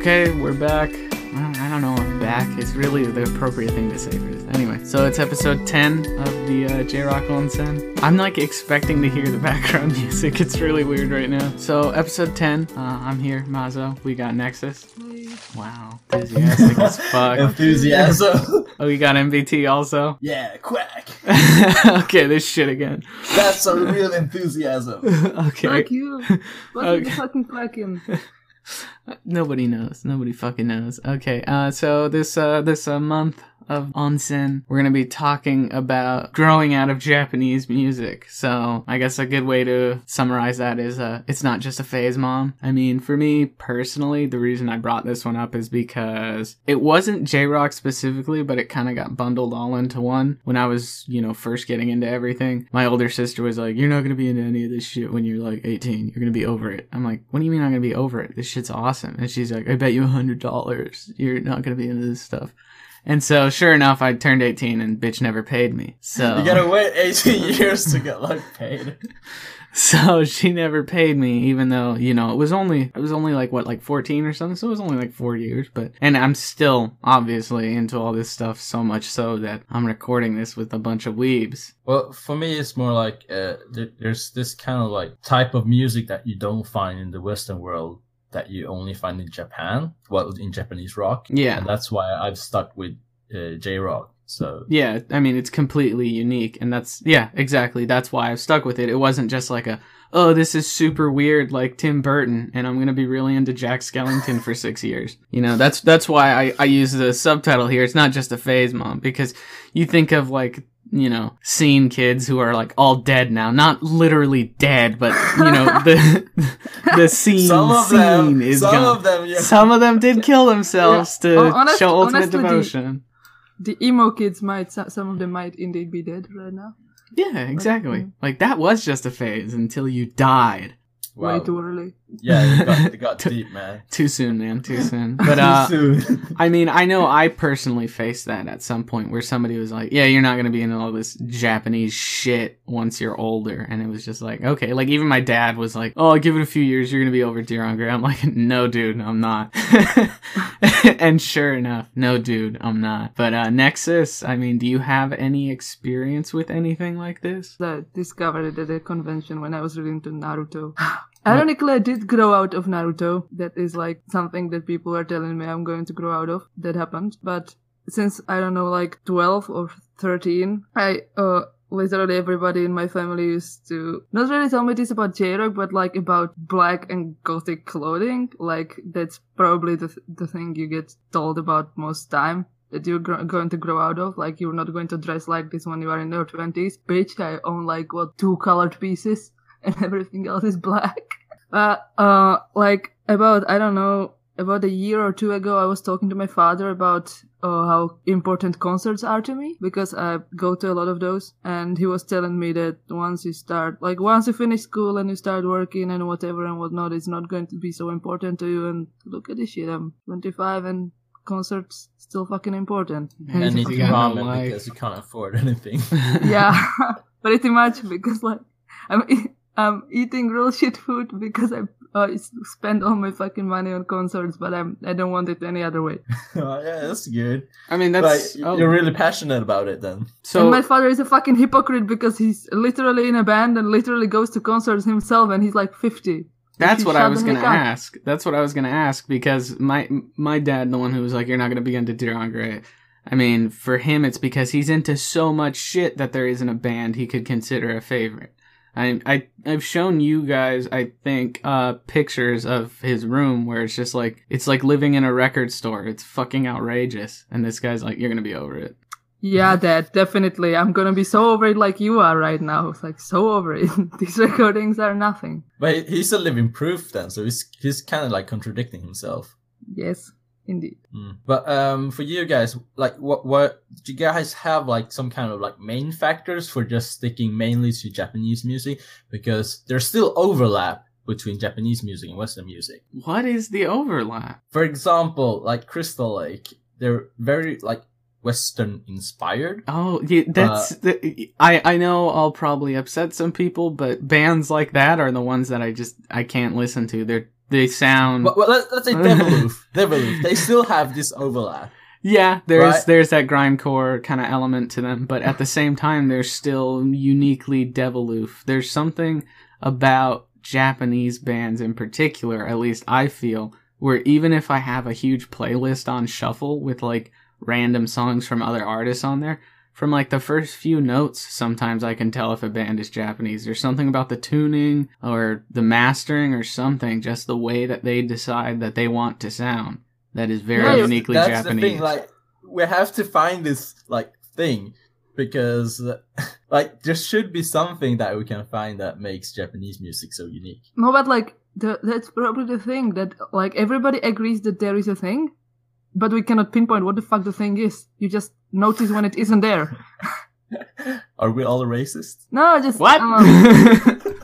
Okay, we're back. I don't know if back is really the appropriate thing to say for this. Anyway, so it's episode 10 of the uh, J Rock Onsen. I'm like expecting to hear the background music. It's really weird right now. So, episode 10, uh, I'm here, Mazo. We got Nexus. Wow, enthusiastic as fuck. Enthusiasm. Oh, you got MVT also? yeah, quack. okay, this shit again. That's a real enthusiasm. okay. Fuck you. Fuck Okay. you, fucking fucking. Nobody knows. Nobody fucking knows. Okay. Uh, so this uh this uh, month of onsen, we're gonna be talking about growing out of Japanese music. So I guess a good way to summarize that is uh, it's not just a phase, mom. I mean, for me personally, the reason I brought this one up is because it wasn't J Rock specifically, but it kind of got bundled all into one when I was, you know, first getting into everything. My older sister was like, "You're not gonna be into any of this shit when you're like 18. You're gonna be over it." I'm like, "What do you mean I'm gonna be over it? This shit's awesome." And she's like, "I bet you a hundred dollars you're not gonna be into this stuff." And so, sure enough, I turned 18 and bitch never paid me. So You gotta wait 18 years to get like paid. So she never paid me, even though you know it was only it was only like what like fourteen or something. So it was only like four years, but and I'm still obviously into all this stuff so much so that I'm recording this with a bunch of weebs. Well, for me, it's more like uh, there, there's this kind of like type of music that you don't find in the Western world that you only find in Japan. Well, in Japanese rock. Yeah. And that's why I've stuck with uh, J rock. So Yeah, I mean it's completely unique, and that's yeah exactly that's why I've stuck with it. It wasn't just like a oh this is super weird like Tim Burton, and I'm gonna be really into Jack Skellington for six years. You know that's that's why I I use the subtitle here. It's not just a phase, mom, because you think of like you know scene kids who are like all dead now, not literally dead, but you know the the scene some of scene them, is some gone. of them, yeah. Some of them did kill themselves to Oh, honest- show ultimate honestly, devotion. The emo kids might, some of them might indeed be dead right now. Yeah, exactly. Mm. Like that was just a phase until you died. Wow. Way too early. Yeah, it got, it got deep, man. Too soon, man. Too soon. But uh Too soon. I mean, I know I personally faced that at some point where somebody was like, "Yeah, you're not going to be into all this Japanese shit once you're older." And it was just like, "Okay." Like even my dad was like, "Oh, give it a few years, you're going to be over Dir En Grey." I'm like, "No, dude, I'm not." and sure enough, no, dude, I'm not. But uh Nexus, I mean, do you have any experience with anything like this? I discovered it at a convention when I was reading to Naruto. Ironically, I did grow out of Naruto. That is like something that people are telling me I'm going to grow out of. That happened. But since, I don't know, like 12 or 13, I, uh, literally everybody in my family used to not really tell me this about J-Rock, but like about black and gothic clothing. Like that's probably the, the thing you get told about most time that you're gr- going to grow out of. Like you're not going to dress like this when you are in your twenties. Bitch, I own like what two colored pieces, and everything else is black. Uh, uh, like about I don't know about a year or two ago, I was talking to my father about uh, how important concerts are to me because I go to a lot of those, and he was telling me that once you start, like once you finish school and you start working and whatever and whatnot, it's not going to be so important to you. And look at this shit, I'm 25 and concerts still fucking important. And and you got ramen life. because you can't afford anything. yeah, pretty much because like I'm e- I'm eating real shit food because I uh, spend all my fucking money on concerts, but I'm I don't want it any other way. oh, yeah, that's good. I mean, that's like, oh, you're really passionate about it then. so. and my father is a fucking hypocrite because he's literally in a band and literally goes to concerts himself, and he's like fifty. That's what I was gonna heck up. ask. That's what I was gonna ask because my my dad, the one who was like, "You're not gonna be into Dir En Grey." I mean, for him, it's because he's into so much shit that there isn't a band he could consider a favorite. I I I've shown you guys, I think, uh, pictures of his room where it's just like it's like living in a record store. It's fucking outrageous, and this guy's like, "You're gonna be over it." Yeah, Dad, definitely. I'm gonna be so over it like you are right now. It's like so over it. These recordings are nothing. But he's a living proof then, so he's he's kind of like contradicting himself. Yes, indeed. Mm. But um, for you guys, like, what what do you guys have like some kind of like main factors for just sticking mainly to Japanese music? Because there's still overlap between Japanese music and Western music. What is the overlap? For example, like Crystal Lake, they're very like Western inspired. Oh, yeah, that's the, I I know I'll probably upset some people, but bands like that are the ones that I just I can't listen to. They're they sound Well, well let, let's say Deviloof. Deviloof. They still have this overlap. Yeah, there's Right. there's that grindcore kind of element to them, but at the same time, they're still uniquely Deviloof. There's something about Japanese bands in particular, at least I feel, where even if I have a huge playlist on shuffle with like random songs from other artists on there, from like the first few notes, sometimes I can tell if a band is Japanese. There's something about the tuning or the mastering or something, just the way that they decide that they want to sound. That is very Yeah, uniquely That's Japanese. the thing. Like we have to find this like thing because like there should be something that we can find that makes Japanese music so unique. No, but like the, that's probably the thing that like everybody agrees that there is a thing, but we cannot pinpoint what the fuck the thing is. You just notice when it isn't there. Are we all racist? No, just what? um,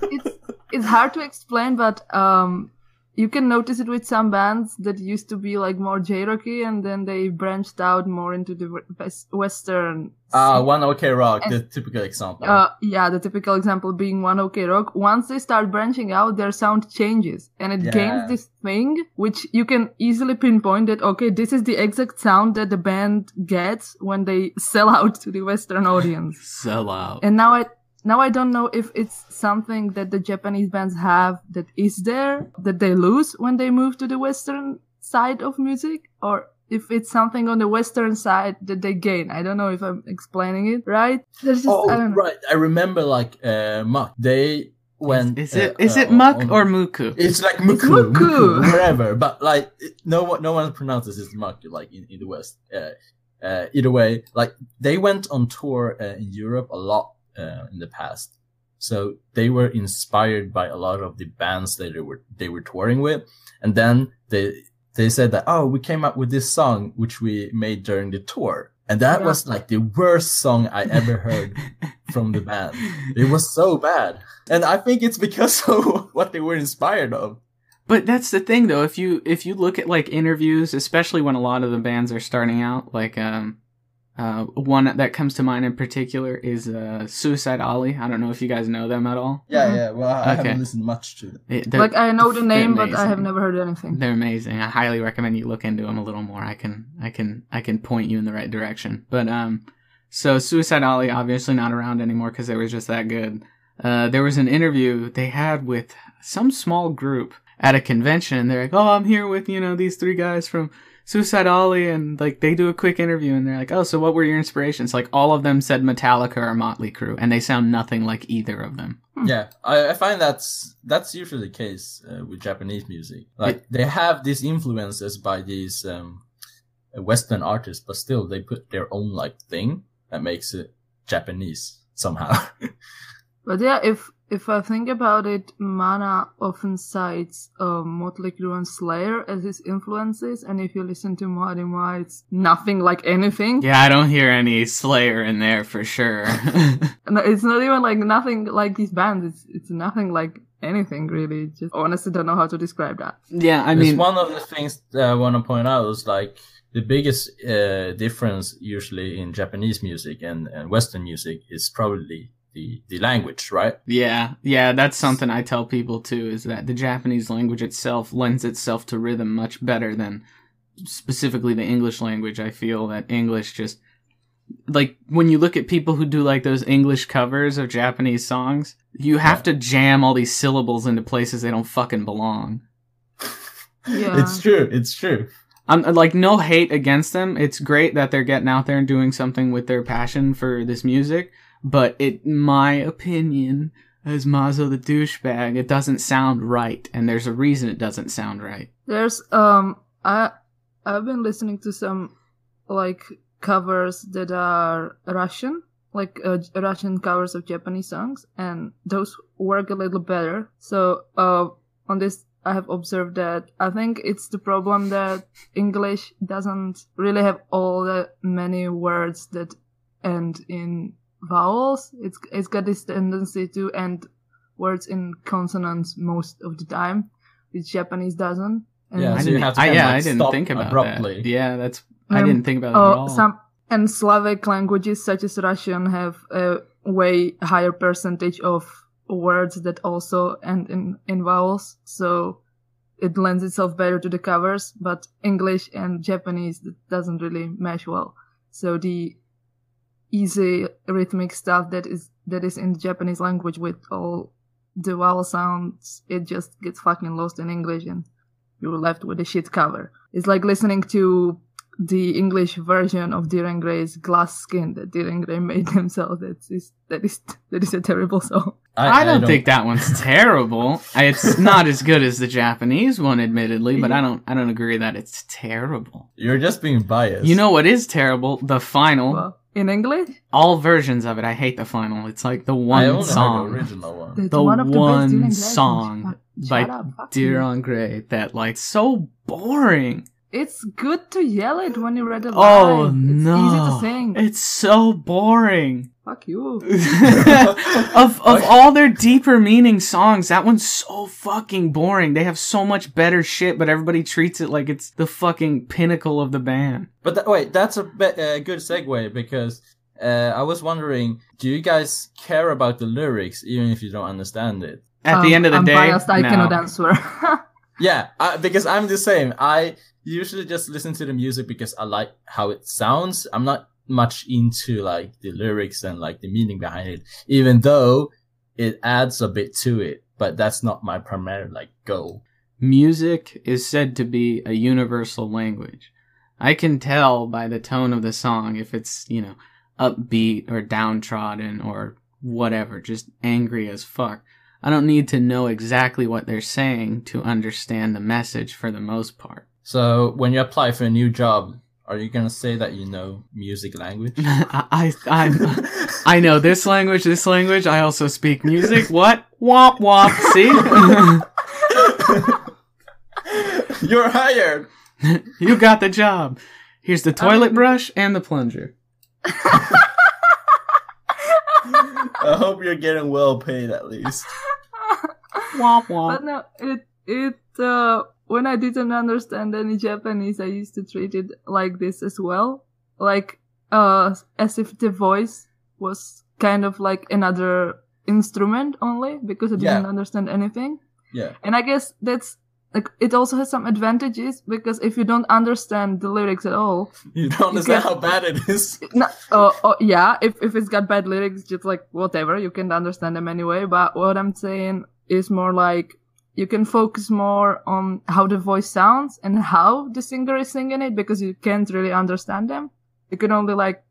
it's it's hard to explain, but um, you can notice it with some bands that used to be like more J-rocky, and then they branched out more into the west- western. Ah, scene. one OK Rock, And- the typical example. Uh, yeah, the typical example being one OK Rock. Once they start branching out, their sound changes and it Yeah. gains this thing which you can easily pinpoint that, okay, this is the exact sound that the band gets when they sell out to the Western audience. Sell out. And now I, now I don't know if it's something that the Japanese bands have that is there, that they lose when they move to the Western side of music, or if it's something on the Western side that they gain. I don't know if I'm explaining it right. There's just, oh, I don't know. right. I remember like uh, MUCC. They went. Is it uh, is it uh, muck on- or muku? It's like muku, muku. muku, wherever. But like no one, no one pronounces it muck like in, in the West. Uh, uh, either way, like they went on tour uh, in Europe a lot uh, in the past, so they were inspired by a lot of the bands that they were they were touring with, and then they they said that oh we came up with this song which we made during the tour, and that Yeah. was like the worst song I ever heard from the band. It was so bad. And I think it's because of what they were inspired of. But that's the thing though, if you if you look at like interviews, especially when a lot of the bands are starting out, like um uh one that comes to mind in particular is uh Suicide Ali. I don't know if you guys know them at all. Yeah, Mhm. yeah. Well, I Okay. haven't listened much to them. It- Like I know the name, but I have never heard anything. They're amazing. I highly recommend you look into them a little more. I can, I can, I can point you in the right direction. But um, so Suicide Ali obviously not around anymore because they were just that good. Uh, there was an interview they had with some small group at a convention, and they're like, "Oh, I'm here with you know these three guys from Suicide Ali," and like they do a quick interview, and they're like, "Oh, so what were your inspirations?" Like all of them said Metallica or Motley Crue, and they sound nothing like either of them. Hmm. Yeah, I, I find that's that's usually the case uh, with Japanese music. Like they have these influences by these um, Western artists, but still they put their own like thing that makes it Japanese somehow. But yeah, if if I think about it, Mana often cites uh, Motley Crue and Slayer as his influences, and if you listen to Marima, it's nothing like anything. Yeah, I don't hear any Slayer in there for sure. No, it's not even like nothing like these bands. It's it's nothing like anything really. Just honestly don't know how to describe that. yeah, I It's mean, one of the things that I want to point out is like the biggest uh, difference usually in Japanese music and, and Western music is probably the, the language, right? yeah, yeah, that's something I tell people too is that the Japanese language itself lends itself to rhythm much better than specifically the English language. I feel that English just like when you look at people who do like those English covers of Japanese songs, you have to jam all these syllables into places they don't fucking belong. Yeah. It's true. It's true. I'm uh, like no hate against them. It's great that they're getting out there and doing something with their passion for this music, but it my opinion as Mazo the douchebag, it doesn't sound right and there's a reason it doesn't sound right. There's um I I've been listening to some like covers that are Russian, like uh, Russian covers of Japanese songs, and those work a little better. So uh on this I have observed that I think it's the problem that English doesn't really have all the many words that end in vowels. It's it's got this tendency to end words in consonants most of the time, which Japanese doesn't. And Yeah, I so you didn't, have to I, yeah, like, I didn't think about abruptly. that. Yeah, that's I Um, didn't think about it at Oh, all. some and Slavic languages such as Russian have a way higher percentage of words that also end in, in vowels. So it lends itself better to the covers, but English and Japanese doesn't really mesh well. So the easy rhythmic stuff that is that is in the Japanese language with all the vowel sounds, it just gets fucking lost in English and you're left with a shit cover. It's like listening to the English version of Dir En Grey's Glass Skin that Dir En Grey made themselves. That is that is that is a terrible song. I, don't, think that one's terrible. It's not as good as the Japanese one, admittedly, but I don't I don't agree that it's terrible. You're just being biased. You know what is terrible? The final. Well, in English, All versions of it. I hate the final. It's like the I one only heard song. the original one. it's The one of the one best song by up, fuck Gray that like so boring. It's good to yell it when you read it Oh live. no. It's easy to sing. It's so boring. Fuck you. of of all their deeper meaning songs, that one's so fucking boring. They have so much better shit, but everybody treats it like it's the fucking pinnacle of the band. But th- wait, that's a be- uh, good segue because uh, I was wondering, do you guys care about the lyrics even if you don't understand it? At the Um, end of the I'm day, biased, I no. cannot answer. Yeah, I, because I'm the same. I usually just listen to the music because I like how it sounds. I'm not much into like the lyrics and like the meaning behind it, even though it adds a bit to it. But that's not my primary like goal. Music is said to be a universal language. I can tell by the tone of the song if it's, you know, upbeat or downtrodden or whatever, just angry as fuck. I don't need to know exactly what they're saying to understand the message for the most part. So when you apply for a new job, are you gonna say that you know music language? I, I, I'm, I know this language, this language. I also speak music. What? Womp womp. See? You're hired. you got the job. Here's the toilet brush and the plunger. I hope you're getting well paid at least. Womp womp. but no, it it uh when I didn't understand any Japanese, I used to treat it like this as well, like uh as if the voice was kind of like another instrument only because I didn't Yeah. understand anything. Yeah. And I guess that's like it also has some advantages because if you don't understand the lyrics at all, You don't understand get- how bad it is. no, uh, oh yeah, if if it's got bad lyrics, just like whatever, you can understand them anyway. But what I'm saying is more like you can focus more on how the voice sounds and how the singer is singing it because you can't really understand them. You can only like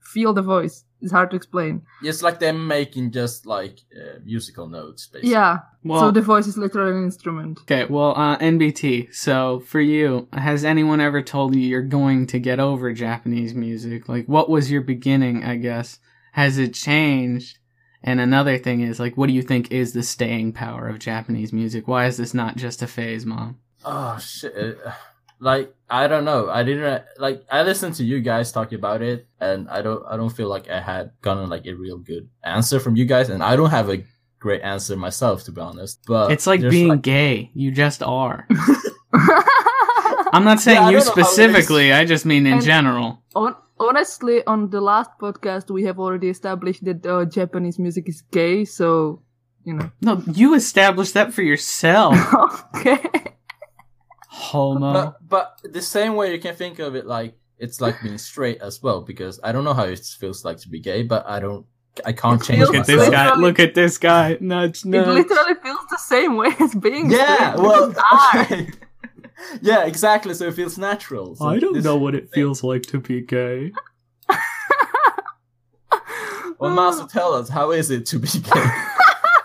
feel the voice. It's hard to explain. It's like them making just like uh, musical notes, basically. Yeah. Well, so the voice is literally an instrument. okay. Well, uh, NBT. So for you, has anyone ever told you you're going to get over Japanese music? Like, what was your beginning? I guess has it changed? And another thing is, like, what do you think is the staying power of Japanese music? Why is this not just a phase, mom? Oh shit! Uh, Like I don't know. I didn't like. I listened to you guys talk about it, and I don't. I don't feel like I had gotten like a real good answer from you guys, and I don't have a great answer myself, to be honest. But It's like there's, being gay. You just are. I'm not saying I you don't know how it is. specifically. I just mean in And- general. Hon- honestly, on the last podcast, we have already established that uh, Japanese music is gay, so, you know. No, you established that for yourself, okay. homo. But but the same way you can think of it like it's like being straight as well because I don't know how it feels like to be gay, but I don't I can't It change feels Look at like- this guy. Look at this guy. Nudge, It literally feels the same way as being Yeah, straight. well, okay. Yeah, exactly. So it feels natural. So I don't this- know what it feels like to be gay. Well, Master, tell us how is it to be gay?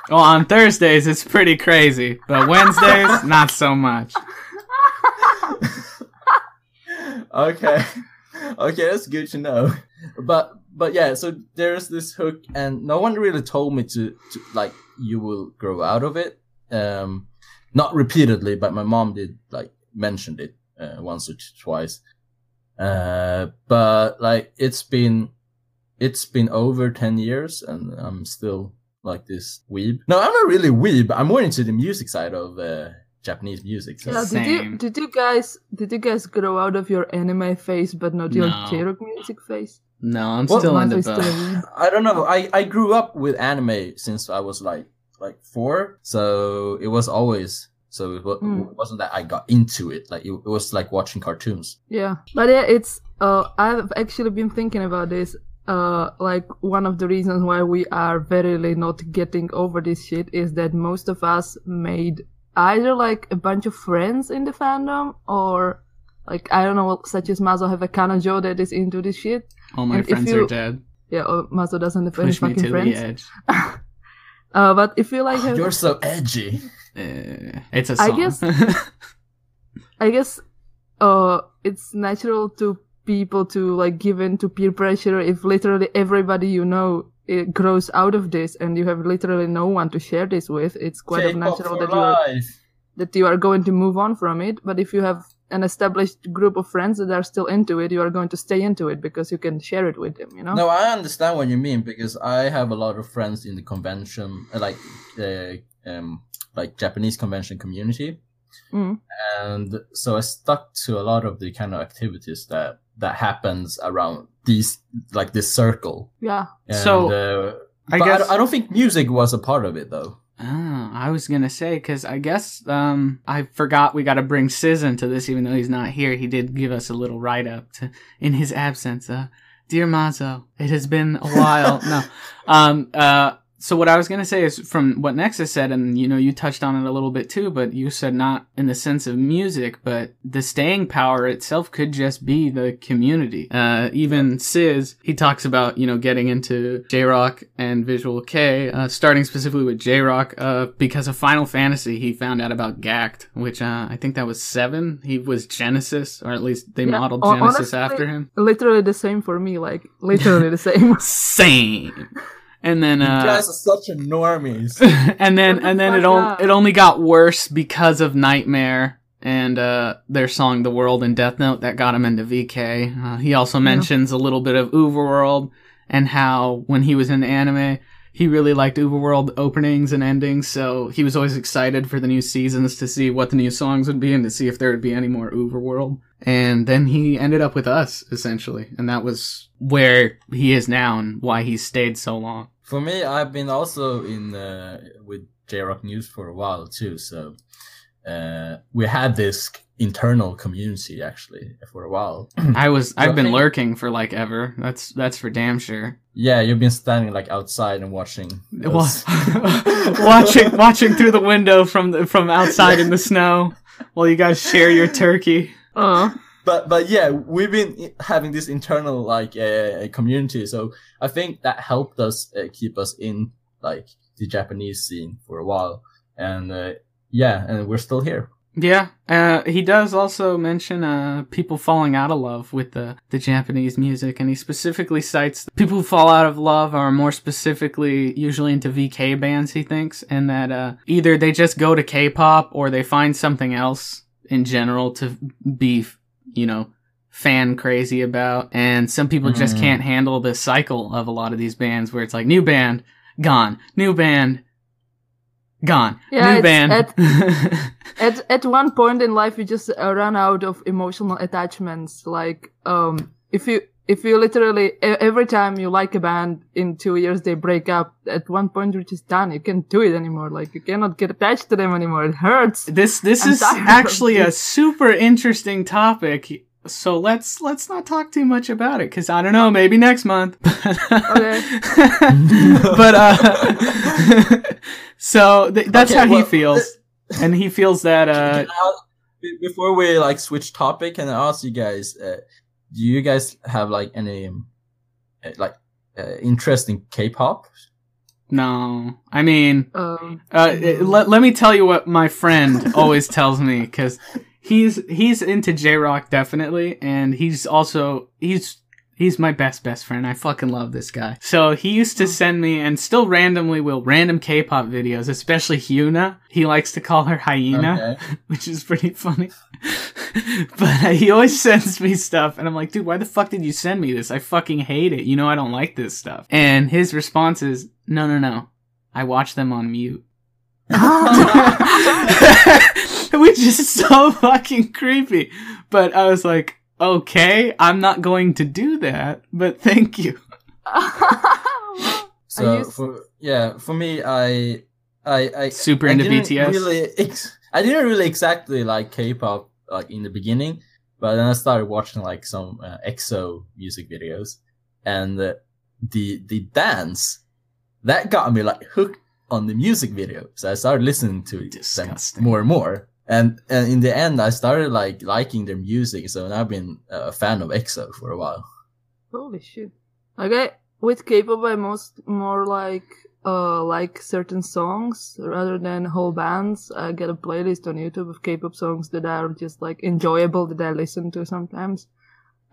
Well, on Thursdays it's pretty crazy, but Wednesdays not so much. okay, okay, that's good to know. But but yeah, so there's this hook, and no one really told me to, to like you will grow out of it. Um, not repeatedly, but my mom did like mentioned it uh, once or twice. Uh, but like it's been it's been over ten years, and I'm still like this weeb. No, I'm not really weeb. I'm more into the music side of uh, Japanese music. So. Yeah, did you did you guys did you guys grow out of your anime phase but not your No. J-rock music phase? No, I'm Well, still Mine into is both. still- I don't know. I, I grew up with anime since I was like like four, so it was always So it, wa- Mm. it wasn't that I got into it. Like it, it was like watching cartoons. Yeah, but yeah, it's. Uh, I've actually been thinking about this. Uh, like one of the reasons why we are verily not getting over this shit is that most of us made either like a bunch of friends in the fandom or like I don't know, such as Mazo have a kanojo that is into this shit. All my And friends you- are dead. Yeah, or Mazo doesn't have any Push me fucking to friends. the edge. Uh, but if you like, have, You're so edgy. Uh, it's a I song. I guess- I guess uh it's natural to people to like give in to peer pressure if literally everybody you know it grows out of this and you have literally no one to share this with it's quite of natural for that you are that you are going to move on from it. But if you have an established group of friends that are still into it you are going to stay into it because you can share it with them you know? No, I understand what you mean because I have a lot of friends in the convention, uh, like uh, um, like Japanese convention community, Mm. and so I stuck to a lot of the kind of activities that that happens around these like this circle. yeah And, So, uh, I but guess- I, don't- I don't think music was a part of it though. Oh, I was gonna say because I guess um I forgot we got to bring Sizz into this, even though he's not here. He did give us a little write up to in his absence. Uh, dear Mazo, it has been a while. no, um, uh, so what I was gonna say is from what Nexus said, and you know you touched on it a little bit too, but you said not in the sense of music, but the staying power itself could just be the community. Uh, even Sizz, he talks about you know getting into J Rock and Visual Kei, uh, starting specifically with J Rock, uh, because of Final Fantasy, he found out about Gackt, which uh, I think that was seven. He was Genesis, or at least they Yeah, modeled Genesis honestly- after him. literally the same for me like literally the same Same. And then you uh, guys are such normies. and then the and then it fuck on, it only got worse because of Nightmare and uh, their song "The World" in Death Note that got him into VK. Uh, he also mentions a little bit of Overworld and how when he was in anime, he really liked Overworld openings and endings. So he was always excited for the new seasons to see what the new songs would be and to see if there would be any more Overworld. And then he ended up with us essentially, and that was where he is now and why he stayed so long. For me, I've been also in uh, with J Rock News for a while too. So uh, we had this internal community actually for a while. I was I've been Okay. lurking for like ever. That's that's for damn sure. yeah, you've been standing like outside and watching. Wa- us. watching watching through the window from the, from outside in the snow while you guys share your turkey. uh but but yeah, we've been having this internal like uh, community. So I think that helped us uh, keep us in like the Japanese scene for a while. And uh, yeah, and we're still here. Yeah, uh, he does also mention uh, people falling out of love with the, the Japanese music, and he specifically cites people who fall out of love are more specifically usually into VK bands, he thinks, and that uh, either they just go to K-pop or they find something else in general to be, you know, fan crazy about. And some people just Mhm. can't handle the cycle of a lot of these bands where it's like new band, gone, new band, gone, Yeah, new it's band. at at one point in life you just uh, run out of emotional attachments like um if you if you literally e- every time you like a band in two years they break up at one point you're just done you can't do it anymore like you cannot get attached to them anymore it hurts This this I'm is actually a super interesting topic. So let's let's not talk too much about it because I don't know, maybe next month. Okay. but uh, so th- that's Okay, how he well, feels, and he feels that uh, I- before we like switch topic, and I ask you guys? Uh, do you guys have like any um, uh, like uh, interest in K-pop? no, I mean, um uh, it- let let me tell you what my friend always tells me because he's he's into J Rock definitely, and he's also he's he's my best best friend. I fucking love this guy. So he used to oh. send me and still randomly will random K-pop videos, especially Hyuna. He likes to call her hyena, Okay. which is pretty funny. but he always sends me stuff, and I'm like, dude, why the fuck did you send me this? I fucking hate it. You know I don't like this stuff. And his response is, no, no, no. I watch them on mute. Which is so fucking creepy. But I was like, okay, I'm not going to do that, but thank you. So used- for yeah, for me, I I I Super I into BTS. Really, ex- I didn't really exactly like K-pop like in the beginning, but then I started watching like some uh, EXO music videos, and uh, the the dance that got me like hooked on the music video. So I started listening to it Disgusting. more and more. And and in the end, I started like liking their music. So now I've been a fan of EXO for a while. Holy shit. Okay, with K-pop, I most more like uh like certain songs rather than whole bands. I get a playlist on YouTube of K-pop songs that are just like enjoyable that I listen to sometimes.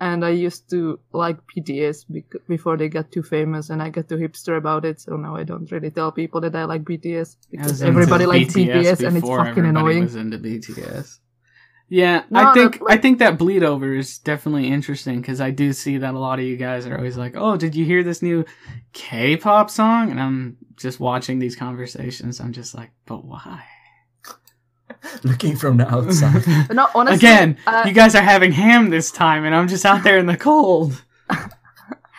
And I used to like BTS bec- before they got too famous, and I got too hipster about it. So now I don't really tell people that I like BTS because everybody likes BTS, and it's fucking annoying. Was into BTS. Yeah, No, I think like- I think that bleed over is definitely interesting because I do see that a lot of you guys are always like, "Oh, did you hear this new K-pop song?" And I'm just watching these conversations. I'm just like, "But why?" Looking from the outside. But no, honestly, Again, uh, you guys are having ham this time, and I'm just out there in the cold.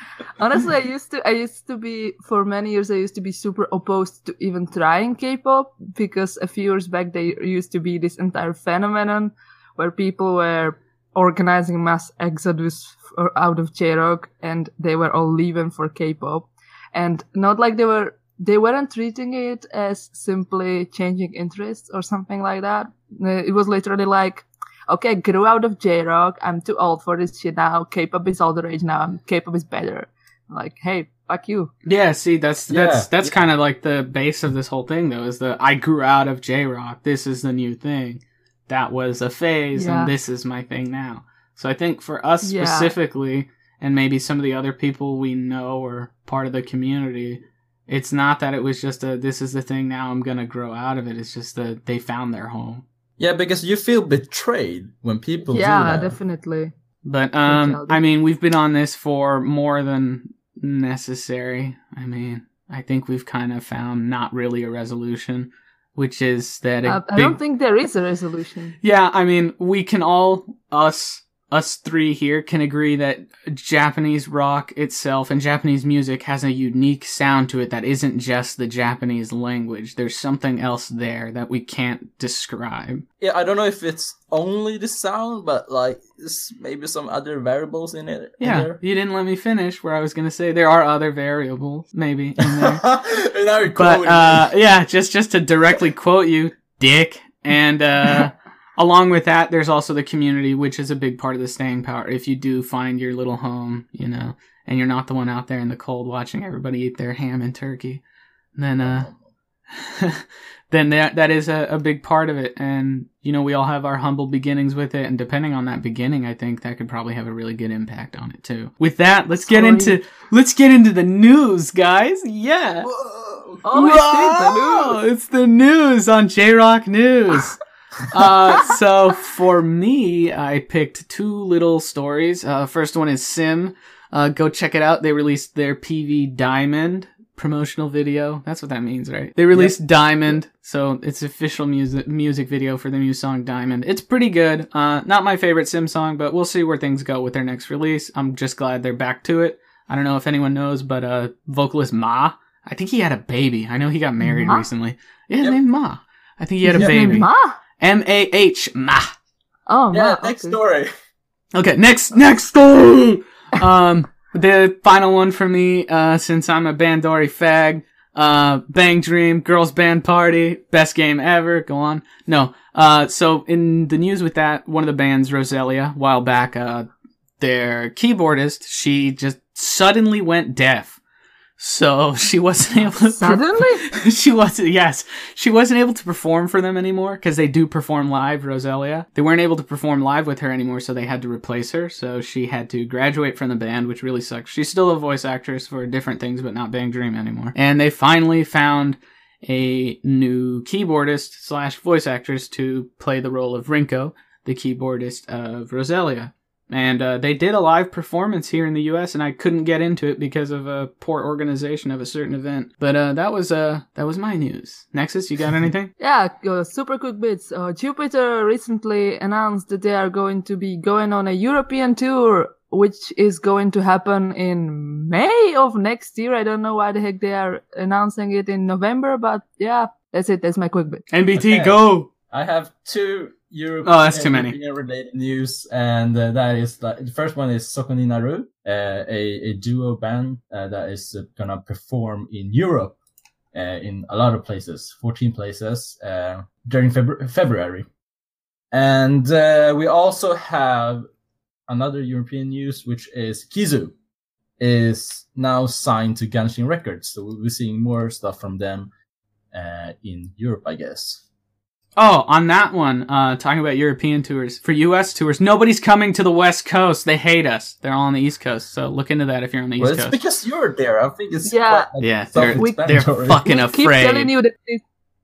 Honestly, I used to I used to be for many years I used to be super opposed to even trying K-pop because a few years back there used to be this entire phenomenon where people were organizing mass exodus f- out of J-rock and they were all leaving for K-pop and not like they were they weren't treating it as simply changing interests or something like that. Uh, It was literally like okay, I grew out of J-Rock. I'm too old for this shit now. K-pop is all the rage now. K-pop is better. Like, hey, fuck you. Yeah, see, that's Yeah, that's that's kind of like the base of this whole thing, though. Is the I grew out of J Rock. This is the new thing. That was a phase, Yeah. and this is my thing now. So I think for us Yeah. specifically, and maybe some of the other people we know or part of the community, it's not that it was just a this is the thing now. I'm gonna grow out of it. It's just that they found their home. yeah, because you feel betrayed when people do yeah, that. definitely. But um, I mean, we've been on this for more than necessary. I mean, I think we've kind of found not really a resolution, which is that a Uh, I big- don't think there is a resolution. yeah, I mean, we can all us us three here can agree that Japanese rock itself and Japanese music has a unique sound to it that isn't just the Japanese language. There's something else there that we can't describe. Yeah, I don't know if it's only the sound, but like maybe some other variables in it. in Yeah, there. you didn't let me finish where I was going to say there are other variables maybe in there. But uh, yeah, just just to directly quote you, Dick, and uh, along with that, there's also the community, which is a big part of the staying power. If you do find your little home, you know, and you're not the one out there in the cold watching everybody eat their ham and turkey, then uh, then that that is a, a big part of it. And you know, we all have our humble beginnings with it, and depending on that beginning, I think that could probably have a really good impact on it too. With that, let's get Sorry. into let's get into the news, guys. Yeah. Whoa. Oh, shit, the news. It's the news on J Rock News. Uh, so for me, I picked two little stories. Uh, first one is Sim. Uh, go check it out. They released their PV Diamond promotional video. That's what that means, right? They released Diamond, so it's official music music video for the new song Diamond. It's pretty good. Uh, not my favorite Sim song, but we'll see where things go with their next release. I'm just glad they're back to it. I don't know if anyone knows, but uh, vocalist Ma, I think he had a baby. I know he got married Ma? recently. Yeah, his Yep. name Ma. I think he had a Yep. baby. Ma? M A H Ma. Oh, Yeah, Ma. next okay. story. Okay, next next story. um, the final one for me, uh, since I'm a Bandori fag. Uh, Bang Dream, Girls Band Party, best game ever. Go on. No. Uh, so in the news with that, one of the bands, Roselia, a while back, uh, their keyboardist, she just suddenly went deaf. So she wasn't able to. Suddenly? she wasn't yes. She wasn't able to perform for them anymore because they do perform live roselia. They weren't able to perform live with her anymore so they had to replace her. So she had to graduate from the band which really sucks. She's still a voice actress for different things but not bang dream anymore. And they finally found a new keyboardist slash voice actress to play the role of rinko the keyboardist of roselia and uh, they did a live performance here in the U.S. and I couldn't get into it because of a poor organization of a certain event. But uh, that was uh, that was my news. Nexus, you got anything? Yeah, uh, super quick bits. Uh, Jupiter recently announced that they are going to be going on a European tour, which is going to happen in May of next year. I don't know why the heck they are announcing it in November, but yeah, that's it. That's my quick bit. NBT, Okay. go! I have two Europe. Oh, that's too many. related news, and uh, that is like the first one is Sokoni Naru, uh, a a duo band uh, that is uh, gonna perform in Europe, uh, in a lot of places, fourteen places, uh, during Febru- February, and uh, we also have another European news, which is Kizu is now signed to Ganshin Records, so we'll be seeing more stuff from them uh, in Europe, I guess. Oh, on that one, uh, talking about European tours. For US tours, nobody's coming to the West Coast. They hate us. They're all on the East Coast. So look into that if you're on the Well, East it's Coast. because you're there. I think it's Yeah. quite, like, yeah, they're, they're fucking We keep telling afraid. you that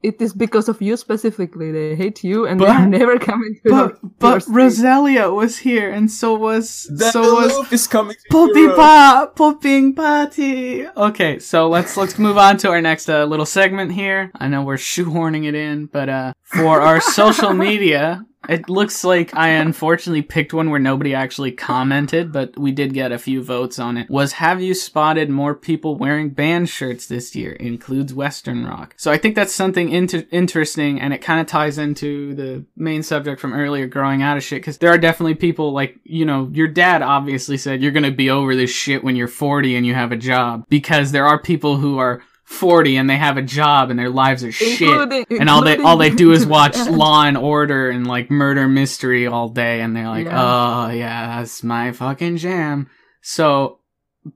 it, it is because of you specifically. They hate you and But- they're never coming to But your- but your. Roselia was here, and so was The so was is coming to Poppy Europe. Pa Popping Party. Okay, so let's let's move on to our next uh, little segment here. I know we're shoehorning it in, but uh, for our social media, it looks like I unfortunately picked one where nobody actually commented, but we did get a few votes on it. Was have you spotted more people wearing band shirts this year? Includes Western rock. So I think that's something inter- interesting, and it kind of ties into the main subject from earlier, growing out of shit. Because there are definitely people like you know your dad obviously said you're gonna be over this shit when you're 40 and you have a job. Because there are people who are 40 and they have a job and their lives are shit Including- and all they all they do is watch. Law and Order and like murder mystery all day, and they're like, Yeah. "Oh yeah, that's my fucking jam." So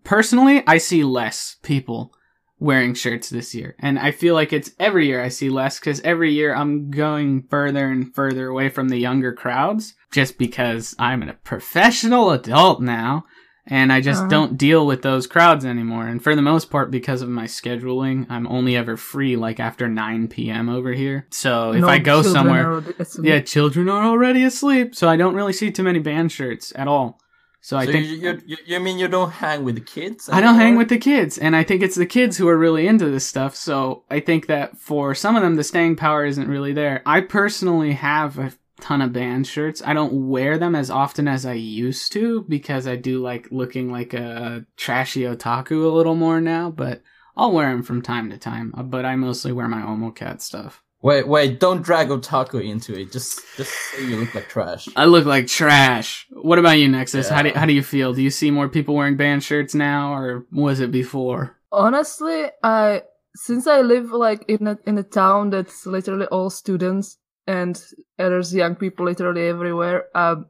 personally, I see less people wearing shirts this year, and I feel like it's every year I see less because every year I'm going further and further away from the younger crowds, just because I'm a professional adult now. And I just Uh-huh. don't deal with those crowds anymore. And for the most part, because of my scheduling, I'm only ever free like after 9 p.m. over here. So if No I go somewhere, yeah, children are already asleep. So I don't really see too many band shirts at all. So I think you, you, you, you mean you don't hang with the kids? I don't hang with the kids, and I think it's the kids who are really into this stuff. So I think that for some of them, the staying power isn't really there. I personally have a ton of band shirts. I don't wear them as often as I used to because I do like looking like a trashy otaku a little more now. But I'll wear them from time to time. Uh, But I mostly wear my Omocat stuff. Wait, wait! Don't drag otaku into it. Just, just say you look like trash. I look like trash. What about you, Nexus? How do how do you feel? Do you see more people wearing band shirts now, or was it before? Honestly, I since I live like in a in a town that's literally all students and there's young people literally everywhere. Um,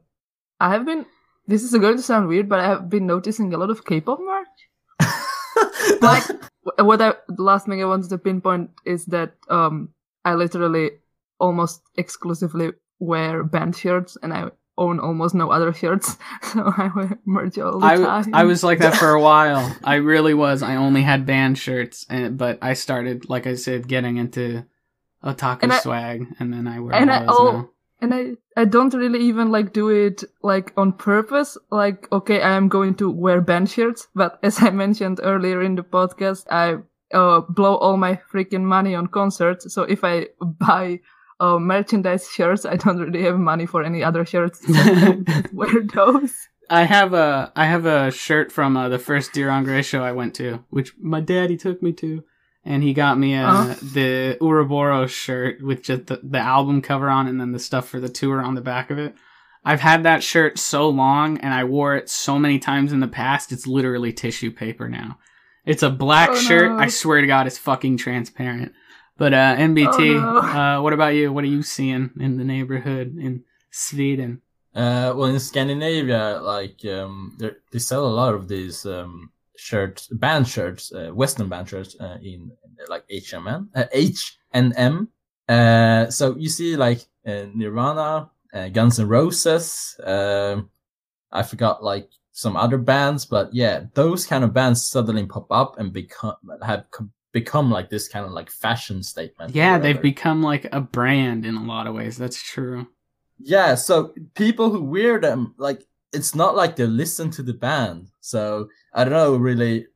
I have been. This is going to sound weird, but I have been noticing a lot of K-pop merch. Like wh- what I the last thing I wanted to pinpoint is that um I literally almost exclusively wear band shirts and I own almost no other shirts, so I wear merch all the I, time. I was like that for a while. I really was. I only had band shirts, and but I started, like I said, getting into otaku And I- swag, and then I wear and I oh now. and I I don't really even like do it like on purpose. Like okay, I am going to wear band shirts, but as I mentioned earlier in the podcast, I uh blow all my freaking money on concerts. So if I buy uh, merchandise shirts, I don't really have money for any other shirts. So wear those. I have a I have a shirt from uh, the first Dir En Grey show I went to, which my daddy took me to, and he got me uh, Uh-huh. the Uroboros shirt with just the, the album cover on, and then the stuff for the tour on the back of it. I've had that shirt so long, and I wore it so many times in the past. It's literally tissue paper now. It's a black Oh, shirt. no. I swear to God, it's fucking transparent. But uh, NBT, Oh, no. uh, what about you? What are you seeing in the neighborhood in Sweden? Uh, well, in Scandinavia, like um, they sell a lot of these um, shirts, band shirts, uh, Western band shirts, uh, in like HMN, uh, H and M. Uh, so you see like uh, Nirvana, uh, Guns N' Roses. Um, I forgot like some other bands, but yeah, those kind of bands suddenly pop up and become have become like this kind of like fashion statement. Yeah, they've become like a brand in a lot of ways. That's true. Yeah, so people who wear them, like, it's not like they listen to the band. So I don't know really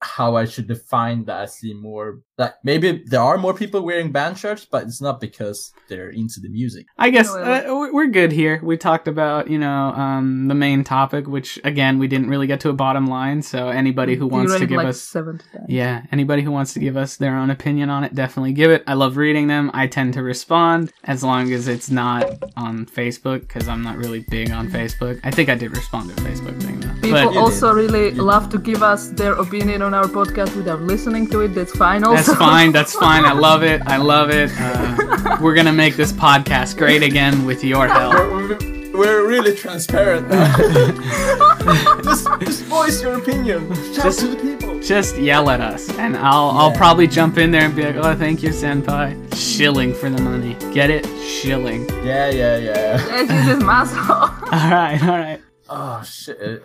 how I should define that I see more like maybe there are more people wearing band shirts, but it's not because they're into the music. I guess uh, we- we're good here. We talked about, you know, um, the main topic, which again we didn't really get to a bottom line. So anybody who wants to give like us, seven times. yeah, anybody who wants to give us their own opinion on it, definitely give it. I love reading them. I tend to respond as long as it's not on Facebook because I'm not really big on Facebook. I think I did respond to a Facebook thing though. People but also really love to give us their opinion on our podcast without listening to it. That's fine. Also, that's fine. That's fine. I love it. I love it. Uh, we're gonna make this podcast great again with your help. We're, we're really transparent now. just, just voice your opinion. Shout Just- to the people. just yell at us and I'll I'll probably jump in there and be like, "Oh, thank you, senpai." Shilling for the money. Get it? Shilling. Yeah, yeah, yeah. Yeah, she's this asshole. All right, all right. Oh shit.